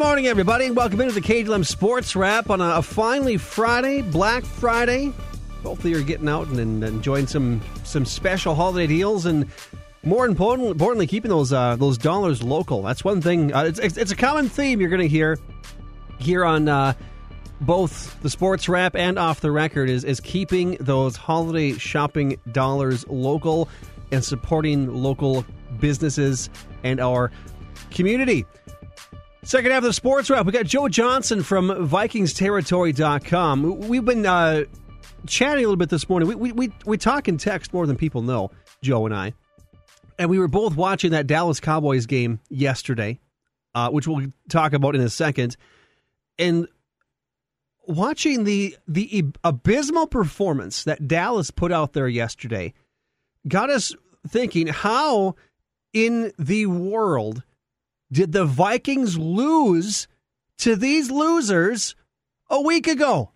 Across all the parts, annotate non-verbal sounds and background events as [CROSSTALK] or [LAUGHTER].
morning, everybody. And welcome into the KDLM Sports Wrap on a, a finally Friday, Black Friday. Hopefully, you're getting out and, and enjoying some some special holiday deals, and more important, importantly, keeping those uh, those dollars local. That's one thing. Uh, it's, it's, it's a common theme you're going to hear here on uh, both the Sports Wrap and off the record is is keeping those holiday shopping dollars local and supporting local businesses and our community. Second half of the sports wrap, we got Joe Johnson from VikingsTerritory.com. We've been uh, chatting a little bit this morning. We, we, we, we talk and text more than people know, Joe and I. And we were both watching that Dallas Cowboys game yesterday, uh, which we'll talk about in a second. And watching the the abysmal performance that Dallas put out there yesterday got us thinking how in the world did the Vikings lose to these losers a week ago?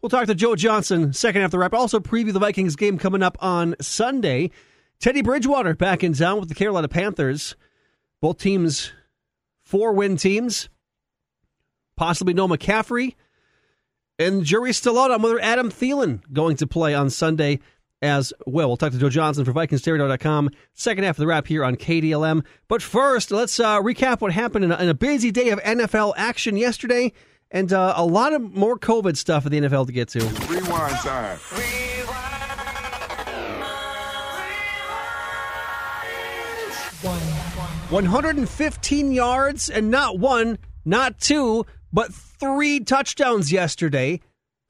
We'll talk to Joe Johnson second after the wrap. Also preview the Vikings game coming up on Sunday. Teddy Bridgewater back in town with the Carolina Panthers. Both teams four win teams. Possibly no McCaffrey. And jury's still out on whether Adam Thielen going to play on Sunday as well. We'll talk to Joe Johnson for VikingsTerritory.com. Second half of the wrap here on KDLM. But first, let's uh, recap what happened in a, in a, busy day of NFL action yesterday and uh, a lot of more COVID stuff in the NFL to get to. Rewind time. 115 yards and not one, not two, but three touchdowns yesterday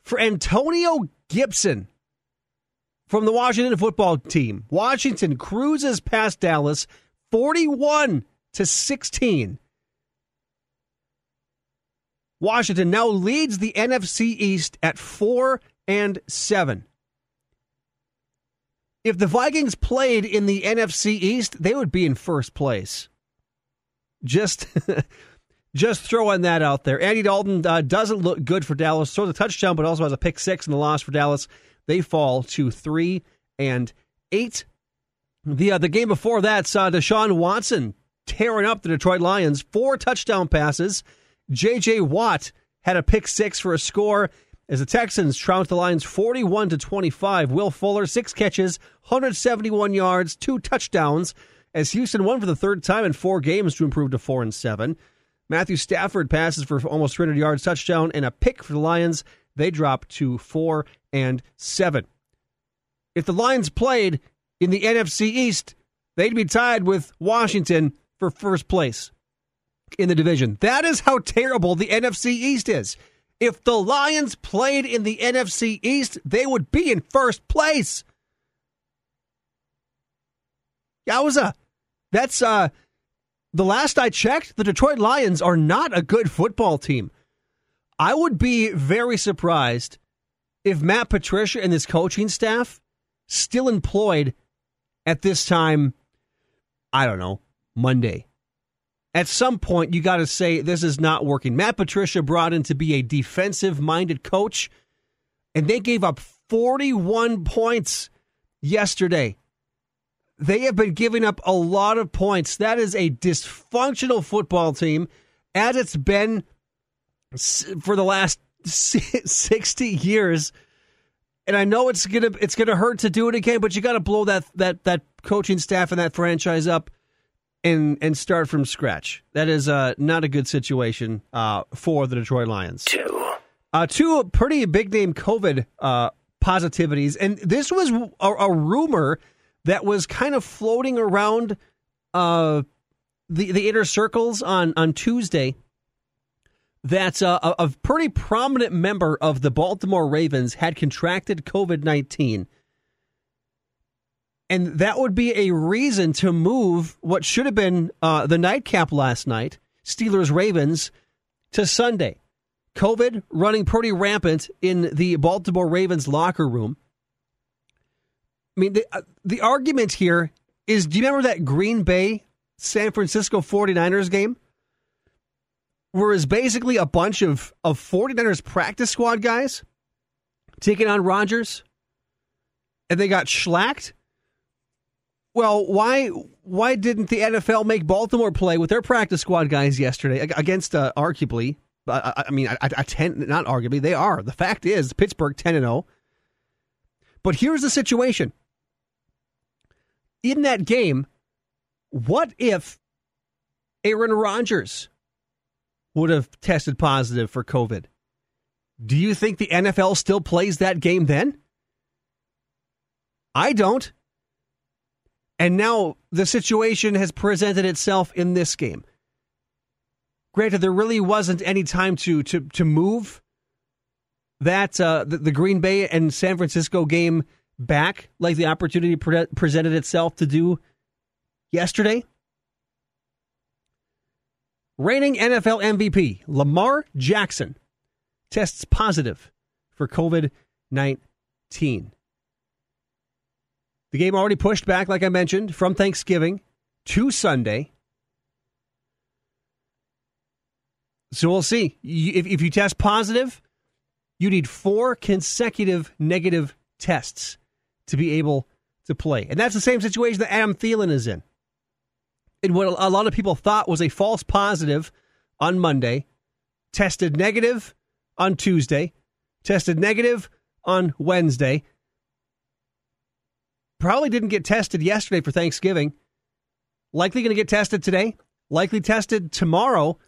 for Antonio Gibson from the Washington football team. Washington cruises past Dallas 41 to 16. Washington now leads the NFC East at 4 and 7. If the Vikings played in the NFC East, they would be in first place. Just [LAUGHS] just throwing that out there. Andy Dalton uh, doesn't look good for Dallas. Throws a touchdown, but also has a pick six in the loss for Dallas. They fall to three and eight. The uh, the game before that saw Deshaun Watson tearing up the Detroit Lions, four touchdown passes. J.J. Watt had a pick six for a score as the Texans trounced the Lions 41 to 25. Will Fuller six catches, 171 yards, two touchdowns. As Houston won for the third time in four games to improve to four and seven. Matthew Stafford passes for almost 300 yards, touchdown, and a pick for the Lions. They drop to four and seven. If the Lions played in the NFC East, they'd be tied with Washington for first place in the division. That is how terrible the NFC East is. If the Lions played in the NFC East, they would be in first place. Yowza. That's uh the last I checked, the Detroit Lions are not a good football team. I would be very surprised if Matt Patricia and his coaching staff still employed at this time, I don't know, Monday. At some point, you got to say this is not working. Matt Patricia brought in to be a defensive minded coach, and they gave up 41 points yesterday. They have been giving up a lot of points. That is a dysfunctional football team, as it's been for the last [LAUGHS] 60 years. And I know it's gonna it's gonna hurt to do it again, but you got to blow that that that coaching staff and that franchise up and and start from scratch. That is uh, not a good situation uh, for the Detroit Lions. Two, uh, two pretty big name COVID uh, positivities, and this was a, a, rumor that was kind of floating around uh, the the inner circles on on Tuesday that uh, a, a pretty prominent member of the Baltimore Ravens had contracted COVID 19. And that would be a reason to move what should have been uh, the nightcap last night, Steelers Ravens, to Sunday. COVID running pretty rampant in the Baltimore Ravens locker room. I mean, the, uh, the argument here is do you remember that Green Bay San Francisco 49ers game? Whereas basically a bunch of, of 49ers practice squad guys taking on Rodgers, and they got schlacked. Well, why why didn't the NFL make Baltimore play with their practice squad guys yesterday against uh, arguably? I, I mean, I, I tend not arguably they are. The fact is, Pittsburgh ten and zero. Oh. But here's the situation. In that game, what if Aaron Rodgers would have tested positive for COVID? Do you think the NFL still plays that game then? I don't. And now the situation has presented itself in this game. Granted, there really wasn't any time to to to move that uh, the, the, Green Bay and San Francisco game back, like the opportunity pre- presented itself to do yesterday. Reigning NFL MVP Lamar Jackson tests positive for COVID 19. The game already pushed back, like I mentioned, from Thanksgiving to Sunday. So we'll see. If, if you test positive, you need four consecutive negative tests to be able to play. And that's the same situation that Adam Thielen is in. And what a lot of people thought was a false positive on Monday, tested negative on Tuesday, tested negative on Wednesday, probably didn't get tested yesterday for Thanksgiving. Likely going to get tested today. Likely tested tomorrow.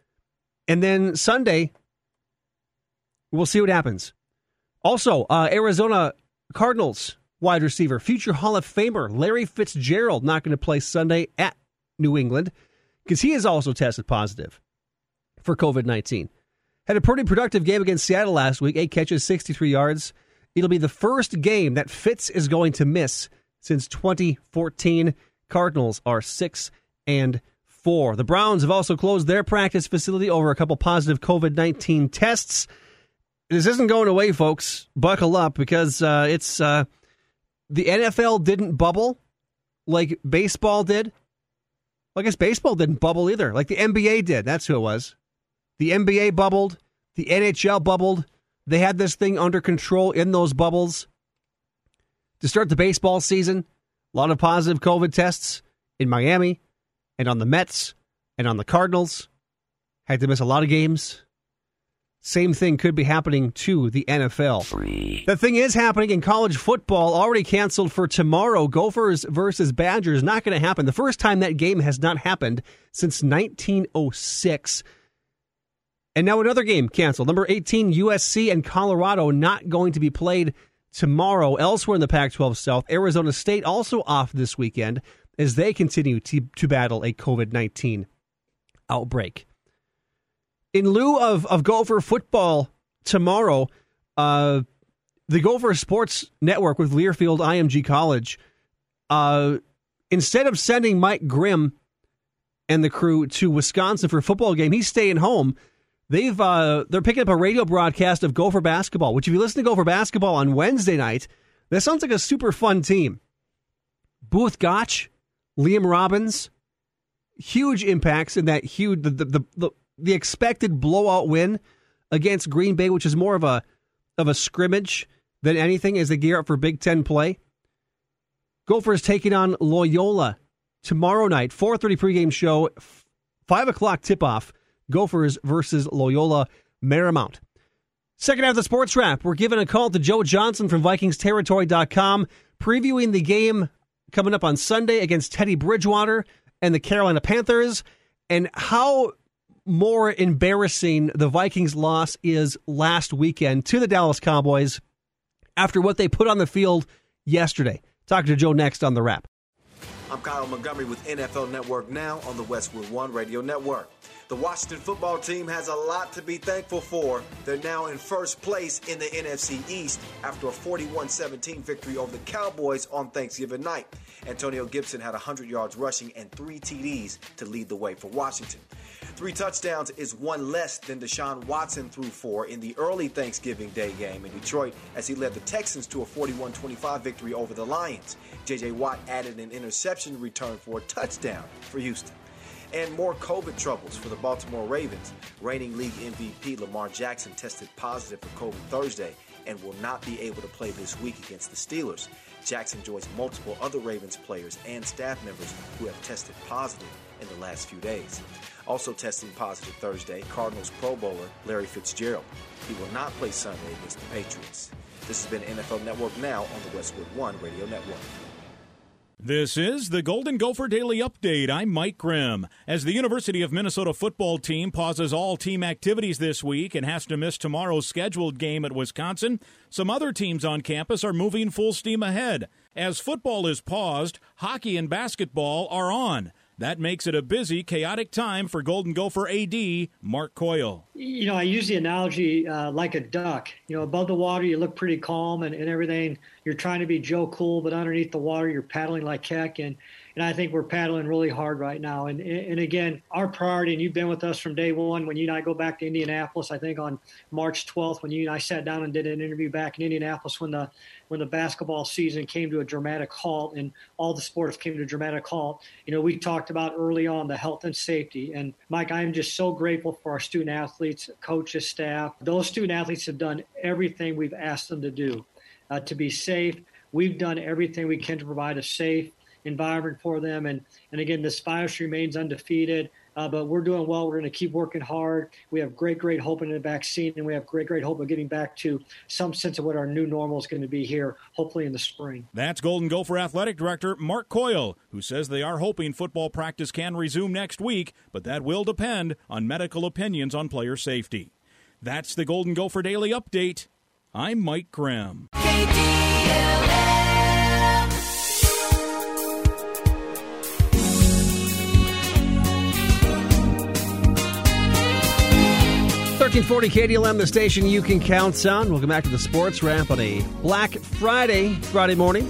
And then Sunday, we'll see what happens. Also, uh, Arizona Cardinals wide receiver, future Hall of Famer Larry Fitzgerald, not going to play Sunday at New England because he has also tested positive for COVID 19. Had a pretty productive game against Seattle last week, eight catches, 63 yards. It'll be the first game that Fitz is going to miss since 2014. Cardinals are 6 and 4. The Browns have also closed their practice facility over a couple positive COVID 19 tests. This isn't going away, folks. Buckle up because uh, it's uh, the NFL didn't bubble like baseball did. Well, I guess baseball didn't bubble either, like the NBA did. That's who it was. The NBA bubbled, the NHL bubbled. They had this thing under control in those bubbles to start the baseball season. A lot of positive COVID tests in Miami and on the Mets and on the Cardinals. Had to miss a lot of games. Same thing could be happening to the NFL. The thing is happening in college football, already canceled for tomorrow. Gophers versus Badgers, not going to happen. The first time that game has not happened since 1906. And now another game canceled. Number 18, USC and Colorado, not going to be played tomorrow. Elsewhere in the Pac 12 South, Arizona State also off this weekend as they continue to, to battle a COVID 19 outbreak. In lieu of, of Gopher football tomorrow, uh, the Gopher Sports Network with Learfield IMG College, uh, instead of sending Mike Grimm and the crew to Wisconsin for a football game, he's staying home They've uh, they're picking up a radio broadcast of Gopher basketball. Which, if you listen to Gopher basketball on Wednesday night, that sounds like a super fun team. Both Gach, Liam Robbins, huge impacts in that huge the the, the the, the expected blowout win against Green Bay, which is more of a of a scrimmage than anything as they gear up for Big Ten play. Gophers taking on Loyola tomorrow night, 4:30 pregame show, five o'clock tip off. Gophers versus Loyola Marymount. Second half of the sports wrap, we're giving a call to Joe Johnson from VikingsTerritory.com, previewing the game coming up on Sunday against Teddy Bridgewater and the Carolina Panthers, and how more embarrassing the Vikings loss is last weekend to the Dallas Cowboys after what they put on the field yesterday. Talking to Joe next on the wrap. I'm Kyle Montgomery with NFL Network now on the Westwood One Radio Network. The Washington football team has a lot to be thankful for. They're now in first place in the NFC East after a 41 17 victory over the Cowboys on Thanksgiving night. Antonio Gibson had 100 yards rushing and three TDs to lead the way for Washington. Three touchdowns is one less than Deshaun Watson threw for in the early Thanksgiving Day game in Detroit as he led the Texans to a 41 25 victory over the Lions. J.J. Watt added an interception return for a touchdown for Houston and more COVID troubles for the Baltimore Ravens. Reigning league MVP Lamar Jackson tested positive for COVID Thursday and will not be able to play this week against the Steelers. Jackson joins multiple other Ravens players and staff members who have tested positive in the last few days. Also testing positive Thursday, Cardinals Pro Bowler Larry Fitzgerald. He will not play Sunday against the Patriots. This has been NFL Network Now on the Westwood One Radio Network. This is the Golden Gopher Daily Update. I'm Mike Grimm. As the University of Minnesota football team pauses all team activities this week and has to miss tomorrow's scheduled game at Wisconsin, some other teams on campus are moving full steam ahead. As football is paused, hockey and basketball are on. That makes it a busy, chaotic time for Golden Gopher AD Mark Coyle. You know, I use the analogy uh, like a duck. You know, above the water, you look pretty calm and, and everything. You're trying to be Joe Cool, but underneath the water, you're paddling like heck. And and I think we're paddling really hard right now. And and again, our priority, and you've been with us from day one when you and I go back to Indianapolis. I think on March 12th, when you and I sat down and did an interview back in Indianapolis when the when the basketball season came to a dramatic halt and all the sports came to a dramatic halt. You know, we talked about early on the health and safety. And Mike, I am just so grateful for our student athletes, coaches, staff. Those student athletes have done everything we've asked them to do uh, to be safe. We've done everything we can to provide a safe environment for them. And, and again, this virus remains undefeated, uh, but we're doing well. We're going to keep working hard. We have great, great hope in the vaccine, and we have great, great hope of getting back to some sense of what our new normal is going to be here, hopefully in the spring. That's Golden Gopher Athletic Director Mark Coyle, who says they are hoping football practice can resume next week, but that will depend on medical opinions on player safety. That's the Golden Gopher Daily Update. I'm Mike Grimm. KDLA. 1340 KDLM, the station you can count on. Welcome back to the Sports Wrap on a Black Friday, Friday morning.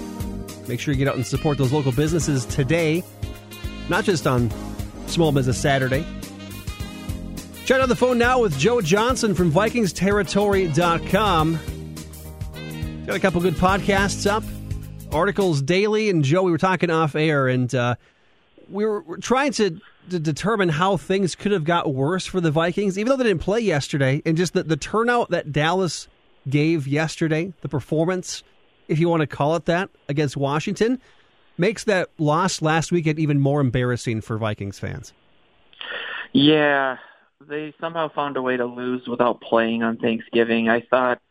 Make sure you get out and support those local businesses today, not just on Small Business Saturday. Chat on the phone now with Joe Johnson from VikingsTerritory.com. Got a couple good podcasts up, articles daily, and Joe, we were talking off air, and uh, we were, we're trying to to determine how things could have got worse for the Vikings, even though they didn't play yesterday, and just the, the turnout that Dallas gave yesterday, the performance, if you want to call it that, against Washington, makes that loss last weekend even more embarrassing for Vikings fans. Yeah, they somehow found a way to lose without playing on Thanksgiving. I thought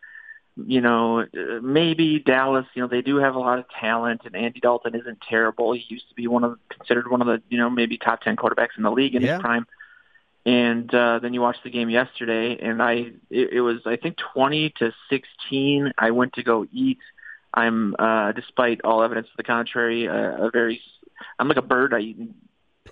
you know, maybe Dallas, you know, they do have a lot of talent and Andy Dalton isn't terrible. He used to be one of considered one of the, you know, maybe top 10 quarterbacks in the league in yeah. his prime. And uh then you watched the game yesterday and I it, it was I think 20 to 16. I went to go eat. I'm uh despite all evidence to the contrary, uh, a very I'm like a bird. I eat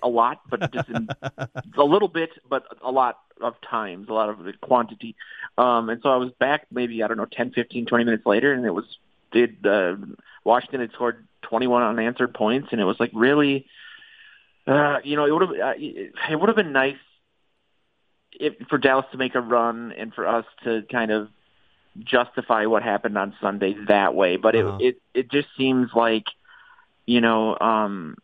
a lot, but just in [LAUGHS] a little bit, but a lot of times, a lot of the quantity. Um, and so I was back maybe, I don't know, 10, 15, 20 minutes later, and it was, did, uh, Washington had scored 21 unanswered points, and it was like really, uh, you know, it would have, uh, it would have been nice if for Dallas to make a run and for us to kind of justify what happened on Sunday that way. But it, uh-huh. it, it just seems like, you know, um,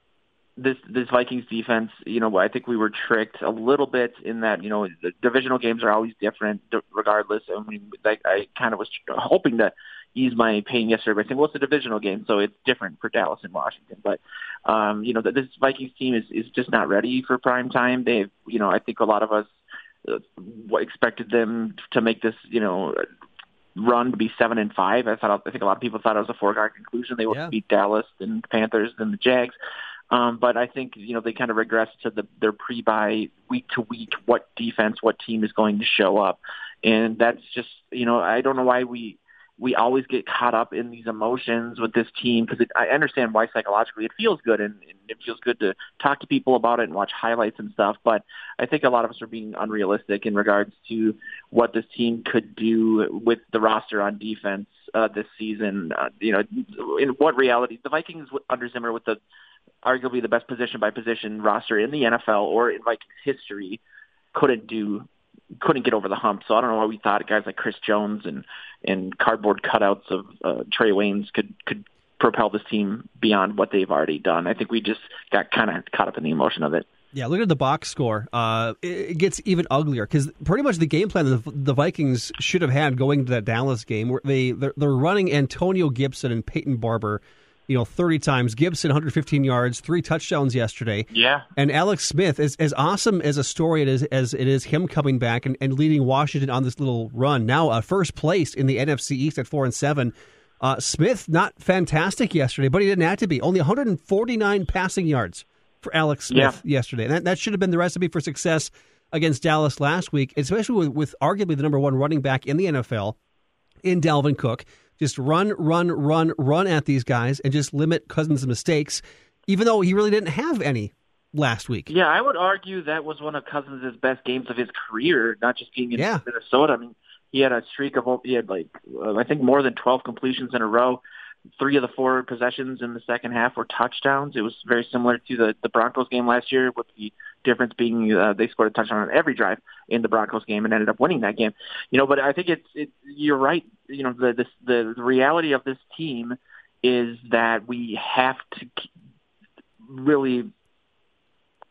this this Vikings defense, you know, I think we were tricked a little bit in that, you know, the divisional games are always different regardless. I mean, I, I kind of was hoping to ease my pain yesterday by saying, well, it's a divisional game, so it's different for Dallas and Washington. But, um, you know, this Vikings team is, is just not ready for prime time. They've, you know, I think a lot of us uh, expected them to make this, you know, run to be seven and five. I thought I think a lot of people thought it was a foregone conclusion. They would yeah. beat Dallas and Panthers and the Jags. Um, but I think you know they kind of regress to the, their pre-buy week to week. What defense, what team is going to show up, and that's just you know I don't know why we we always get caught up in these emotions with this team because I understand why psychologically it feels good and, and it feels good to talk to people about it and watch highlights and stuff. But I think a lot of us are being unrealistic in regards to what this team could do with the roster on defense uh, this season. Uh, you know, in what reality the Vikings under Zimmer with the arguably the best position by position roster in the NFL or in Vikings history couldn't do couldn't get over the hump. So I don't know why we thought guys like Chris Jones and and cardboard cutouts of uh, Trae Waynes could could propel this team beyond what they've already done. I think we just got kind of caught up in the emotion of it. Yeah, look at the box score. Uh, it gets even uglier because pretty much the game plan the, the Vikings should have had going to that Dallas game, where they they're, they're running Antonio Gibson and Peyton Barber you know, 30 times. Gibson, 115 yards, three touchdowns yesterday. Yeah. And Alex Smith, as, as awesome as a story it is, as it is him coming back and, and leading Washington on this little run, now uh, first place in the NFC East at 4 and 7. Uh, Smith, not fantastic yesterday, but he didn't have to be. Only 149 passing yards for Alex Smith yeah. yesterday. And that, that should have been the recipe for success against Dallas last week, especially with, with arguably the number one running back in the NFL in Dalvin Cook. Just run, run, run, run at these guys and just limit Cousins' mistakes, even though he really didn't have any last week. Yeah, I would argue that was one of Cousins' best games of his career, not just being in yeah. Minnesota. I mean, he had a streak of he had like uh, I think more than 12 completions in a row three of the four possessions in the second half were touchdowns. It was very similar to the the Broncos game last year, with the difference being uh, they scored a touchdown on every drive in the Broncos game and ended up winning that game. You know, but I think it's it, you're right. You know, the this, the the reality of this team is that we have to really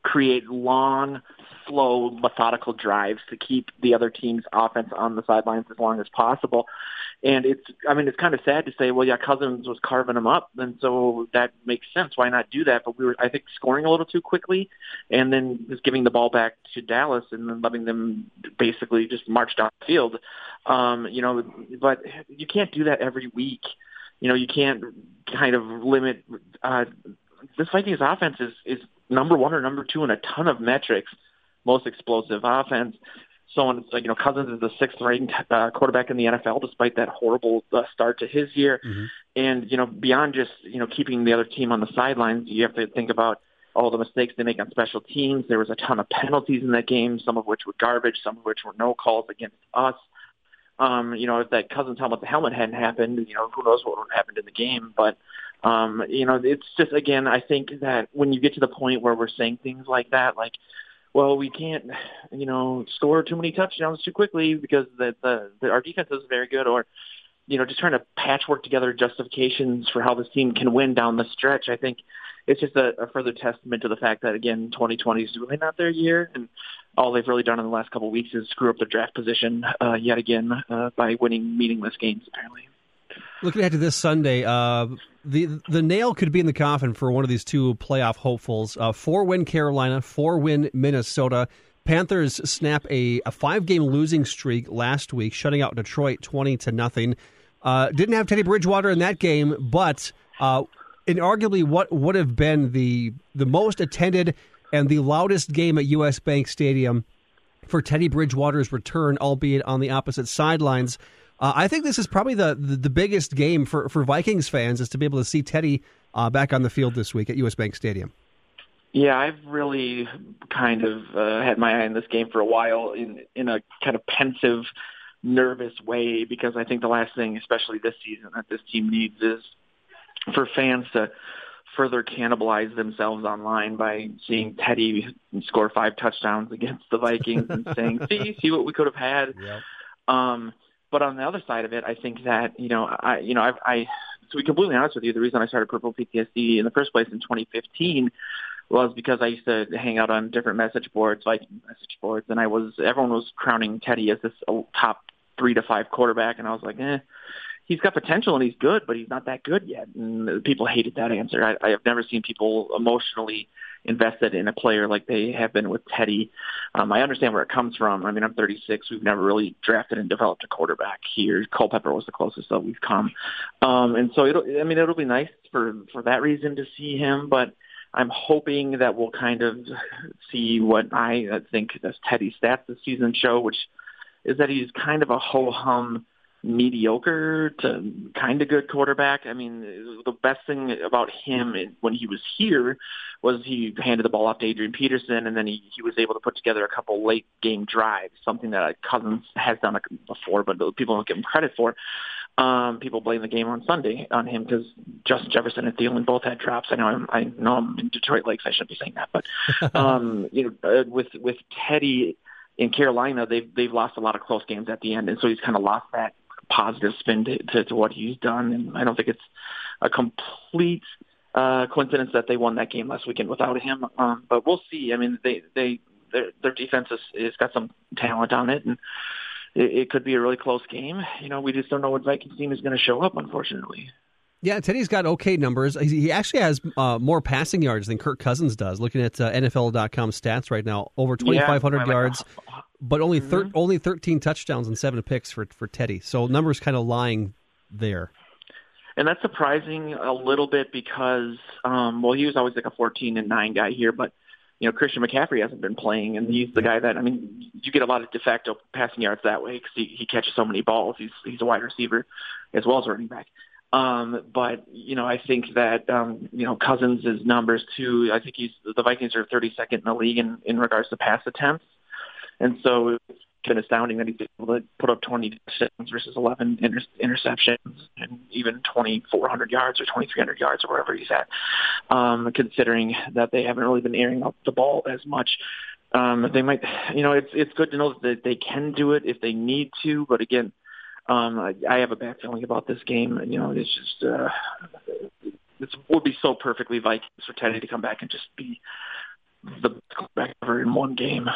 create long, slow, methodical drives to keep the other team's offense on the sidelines as long as possible. And it's, I mean, it's kind of sad to say, well, yeah, Cousins was carving them up, and so that makes sense. Why not do that? But we were, I think, scoring a little too quickly, and then just giving the ball back to Dallas and then letting them basically just march down the field. Um, you know, but you can't do that every week. You know, you can't kind of limit. Uh, this Vikings offense is is number one or number two in a ton of metrics. Most explosive offense so on. You know, Cousins is the sixth ranked uh, quarterback in the NFL, despite that horrible uh, start to his year. Mm-hmm. And you know, beyond just you know keeping the other team on the sidelines, you have to think about all the mistakes they make on special teams. There was a ton of penalties in that game, some of which were garbage, some of which were no calls against us. Um, you know, if that Cousins helmet the helmet hadn't happened, you know, who knows what would have happened in the game. But um, you know, it's just again, I think that when you get to the point where we're saying things like that, like well, we can't, you know, score too many touchdowns too quickly because the, the, the our defense isn't very good, or you know, just trying to patchwork together justifications for how this team can win down the stretch. I think it's just a, a further testament to the fact that again, 2020 is really not their year, and all they've really done in the last couple of weeks is screw up their draft position uh, yet again uh, by winning meaningless games. Apparently. Looking ahead to this Sunday, uh, the the nail could be in the coffin for one of these two playoff hopefuls. Uh, four win Carolina, four win Minnesota. Panthers snap a, a five game losing streak last week, shutting out Detroit twenty to nothing. Uh, didn't have Teddy Bridgewater in that game, but uh, inarguably what would have been the the most attended and the loudest game at U.S. Bank Stadium for Teddy Bridgewater's return, albeit on the opposite sidelines. Uh, I think this is probably the, the, the biggest game for for Vikings fans is to be able to see Teddy uh, back on the field this week at US Bank Stadium. Yeah, I've really kind of uh, had my eye on this game for a while in in a kind of pensive, nervous way because I think the last thing, especially this season, that this team needs is for fans to further cannibalize themselves online by seeing Teddy score five touchdowns against the Vikings and saying, [LAUGHS] "See, see what we could have had." Yep. Um, but on the other side of it, I think that you know, I you know, I, I to be completely honest with you, the reason I started Purple PTSD in the first place in 2015 was because I used to hang out on different message boards, like message boards, and I was everyone was crowning Teddy as this top three to five quarterback, and I was like, eh, he's got potential and he's good, but he's not that good yet. And people hated that answer. I, I have never seen people emotionally invested in a player like they have been with Teddy. Um, I understand where it comes from. I mean, I'm 36. We've never really drafted and developed a quarterback here. Culpepper was the closest that we've come. Um, and so it'll, I mean, it'll be nice for, for that reason to see him, but I'm hoping that we'll kind of see what I think as Teddy stats this season show, which is that he's kind of a ho-hum mediocre to kind of good quarterback. I mean, the best thing about him when he was here was he handed the ball off to Adrian Peterson, and then he, he was able to put together a couple late game drives, something that Cousins has done before, but people don't give him credit for. Um, people blame the game on Sunday on him because Justin Jefferson and Thielen both had drops. I know I'm, I know I'm in Detroit Lakes. I shouldn't be saying that, but [LAUGHS] um, you know, uh, with with Teddy in Carolina, they've they've lost a lot of close games at the end, and so he's kind of lost that positive spin to, to, to what he's done. And I don't think it's a complete uh, coincidence that they won that game last weekend without him. Um, but we'll see. I mean, they they their, their defense has, has got some talent on it, and it, it could be a really close game. You know, we just don't know what Vikings team is going to show up, unfortunately. Yeah, Teddy's got okay numbers. He actually has uh, more passing yards than Kirk Cousins does. Looking at uh, NFL.com stats right now, over 2,500 yeah, yards, like, but only thir- mm-hmm. only 13 touchdowns and seven picks for for Teddy. So numbers kind of lying there. And that's surprising a little bit because, um, well, he was always like a 14 and nine guy here, but you know, Christian McCaffrey hasn't been playing, and he's the guy that I mean, you get a lot of de facto passing yards that way because he, he catches so many balls. He's he's a wide receiver as well as a running back. Um, but you know, I think that um, you know Cousins' numbers too. I think he's the Vikings are 32nd in the league in in regards to pass attempts, and so kind of astounding that he's able to put up 20 touchdowns versus 11 inter- interceptions and even 2,400 yards or 2,300 yards or wherever he's at. Um, considering that they haven't really been airing up the ball as much, um, they might, you know, it's it's good to know that they can do it if they need to. But again, um, I, I have a bad feeling about this game. You know, it's just uh, it would be so perfectly Vikings for Teddy to come back and just be the back ever in one game.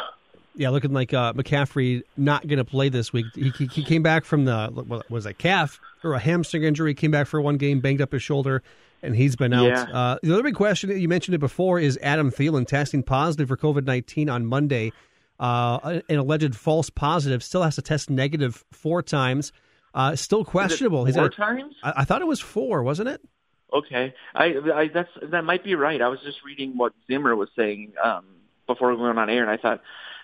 Yeah, looking like uh, McCaffrey not going to play this week. He, he, he, came back from the what was a calf or a hamstring injury. Came back for one game, banged up his shoulder, and he's been out. Yeah. Uh, the other big question you mentioned it before is Adam Thielen testing positive for COVID nineteen on Monday. Uh, an alleged false positive still has to test negative four times. Uh, still questionable. He's four times? I, I, thought it was four, wasn't it? Okay, I, I that's that might be right. I was just reading what Zimmer was saying um, before we went on air, and I thought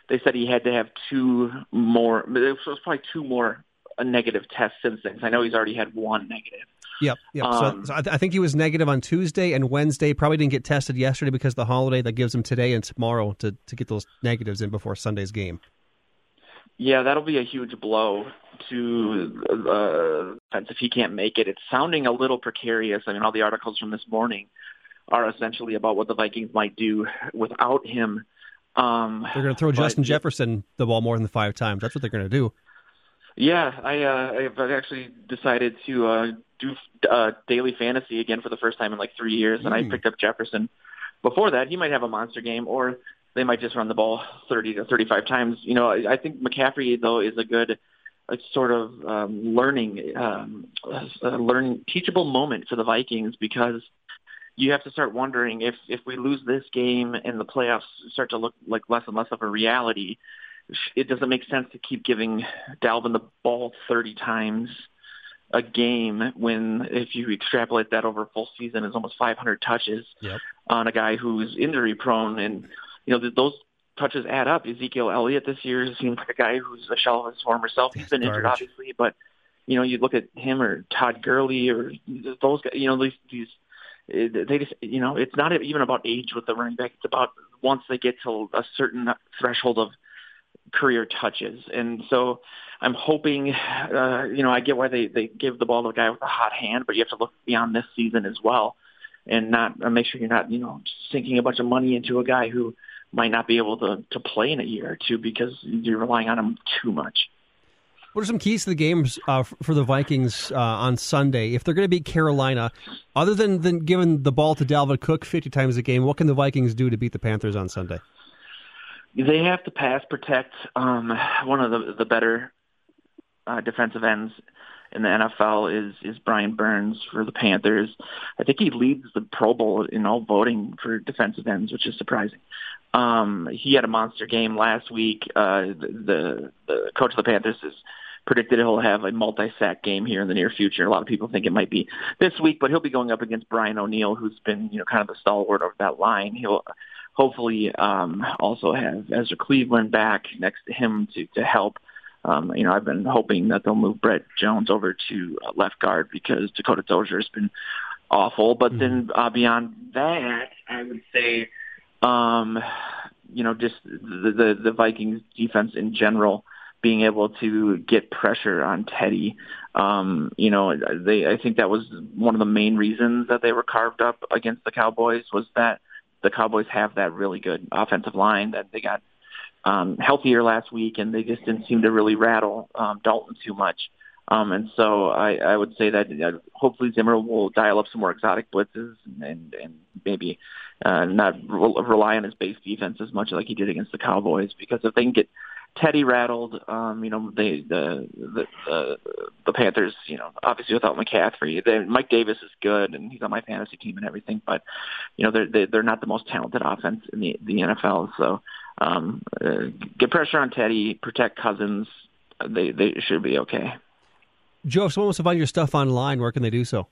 they said he had to have two more. It was probably two more uh, negative tests since then. I know he's already had one negative. Yep. Yep. Um, so, so I, th- I, think he was negative on Tuesday and Wednesday. Probably didn't get tested yesterday because of the holiday. That gives him today and tomorrow to to get those negatives in before Sunday's game. Yeah, that'll be a huge blow to uh, defense if he can't make it. It's sounding a little precarious. I mean, all the articles from this morning are essentially about what the Vikings might do without him um, they're going to throw Justin Jefferson the ball more than five times. That's what they're going to do. Yeah, I uh, I've actually decided to uh, do uh, daily fantasy again for the first time in like three years, and I hmm. picked up Jefferson. Before that, he might have a monster game, or they might just run the ball 30 to 35 times. You know, I, I think McCaffrey though is a good a sort of um, learning, um, a learn teachable moment for the Vikings because you have to start wondering if if we lose this game and the playoffs start to look like less and less of a reality, it doesn't make sense to keep giving Dalvin the ball 30 times a game when if you extrapolate that over a full season is almost 500 touches yep. on a guy who's injury prone and you know those touches add up. Ezekiel Elliott this year seems like a guy who's a shell of his former self. He's been injured obviously, but you know you look at him or Todd Gurley or those guys. You know these these they just you know it's not even about age with the running back. It's about once they get to a certain threshold of career touches, and so I'm hoping uh, you know I get why they they give the ball to a guy with a hot hand, but you have to look beyond this season as well, and not uh, make sure you're not you know sinking a bunch of money into a guy who might not be able to to play in a year or two because you're relying on him too much. What are some keys to the games uh, for the Vikings uh, on Sunday? If they're going to beat Carolina, other than, than giving the ball to Dalvin Cook 50 times a game, what can the Vikings do to beat the Panthers on Sunday? They have to pass protect um, one of the, the better uh, defensive ends in the NFL is is Brian Burns for the Panthers. I think he leads the Pro Bowl in all voting for defensive ends, which is surprising. Um, he had a monster game last week. Uh, the, the coach of the Panthers is predicted he'll have a multi-sack game here in the near future. A lot of people think it might be this week, but he'll be going up against Brian O'Neill, who's been you know kind of the stalwart of that line. He'll hopefully um, also have Ezra Cleveland back next to him to to help. Um, you know, I've been hoping that they'll move Brett Jones over to uh, left guard because Dakota Dozier has been awful. But mm-hmm. then uh, beyond that, I would say, um, you know, just the, the the Vikings defense in general being able to get pressure on Teddy. Um, you know, they I think that was one of the main reasons that they were carved up against the Cowboys was that the Cowboys have that really good offensive line that they got um, healthier last week and they just didn't seem to really rattle um, Dalton too much. Um, and so I, I would say that uh, hopefully Zimmer will dial up some more exotic blitzes and, and maybe uh, not re- rely on his base defense as much like he did against the Cowboys because if they can get Teddy rattled. Um, you know, they the the the, the Panthers. You know, obviously without McCaffrey, they, Mike Davis is good and he's on my fantasy team and everything. But you know, they're they're not the most talented offense in the the NFL. So um, uh, get pressure on Teddy, protect Cousins. They they should be okay. Joe, if someone wants to find your stuff online, where can they do so?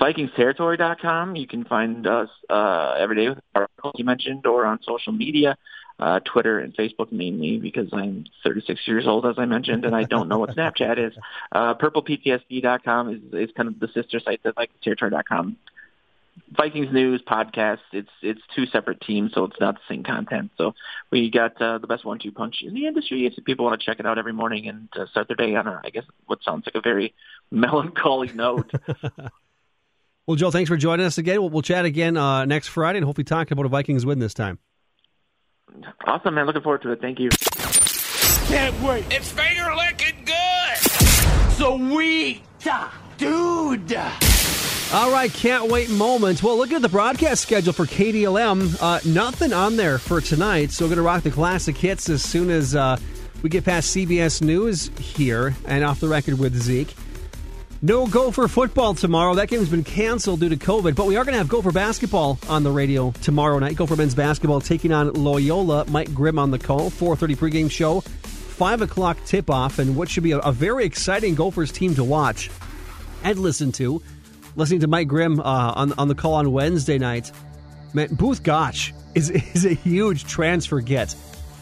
VikingsTerritory.com. You can find us uh, every day with articles you mentioned or on social media, uh, Twitter and Facebook mainly because I'm 36 years old, as I mentioned, and I don't know what Snapchat is. Uh, PurplePTSD.com is, is kind of the sister site to VikingsTerritory.com. Vikings news podcast. It's it's two separate teams, so it's not the same content. So we got uh, the best one-two punch in the industry. If people want to check it out every morning and uh, start their day on a, I guess what sounds like a very [LAUGHS] melancholy note. [LAUGHS] well, Joe, thanks for joining us again. We'll, we'll chat again uh, next Friday and hopefully talk about a Vikings win this time. Awesome, man. Looking forward to it. Thank you. Can't wait. It's finger licking good. So Sweet, dude. All right, can't wait moments. Well, looking at the broadcast schedule for KDLM. Uh, nothing on there for tonight, so we're going to rock the classic hits as soon as uh, we get past CBS News here and off the record with Zeke. No Gopher football tomorrow. That game's been canceled due to COVID, but we are going to have Gopher basketball on the radio tomorrow night. Gopher men's basketball taking on Loyola. Mike Grimm on the call. 4:30 pregame show, five o'clock tip off, and what should be a, a very exciting Gophers team to watch and listen to listening to Mike Grimm uh, on on the call on Wednesday night. Man, Both Gach is [LAUGHS] is a huge transfer get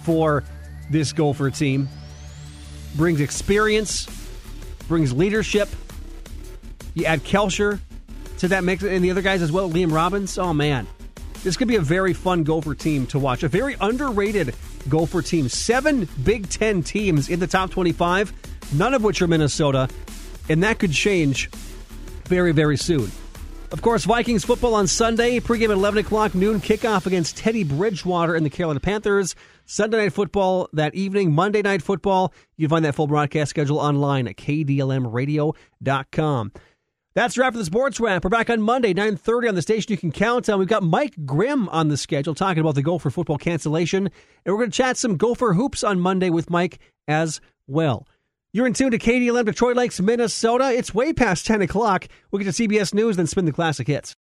for this Gopher team. Brings experience, brings leadership. You add Kalscheur to that mix, and the other guys as well. Liam Robbins. Oh man, this could be a very fun Gopher team to watch. A very underrated Gopher team. Seven Big Ten teams in the top twenty-five, none of which are Minnesota, and that could change very, very soon. Of course, Vikings football on Sunday, pregame at 11 o'clock, noon kickoff against Teddy Bridgewater and the Carolina Panthers. Sunday night football that evening, Monday night football. You can find that full broadcast schedule online at kdlmradio.com. That's a wrap for the sports wrap. We're back on Monday, 9.30 on the station you can count on. We've got Mike Grimm on the schedule talking about the Gopher football cancellation. And we're going to chat some Gopher hoops on Monday with Mike as well. You're in tune to KDLM Detroit Lakes, Minnesota. It's way past 10 o'clock. We'll get to CBS News, then spin the classic hits.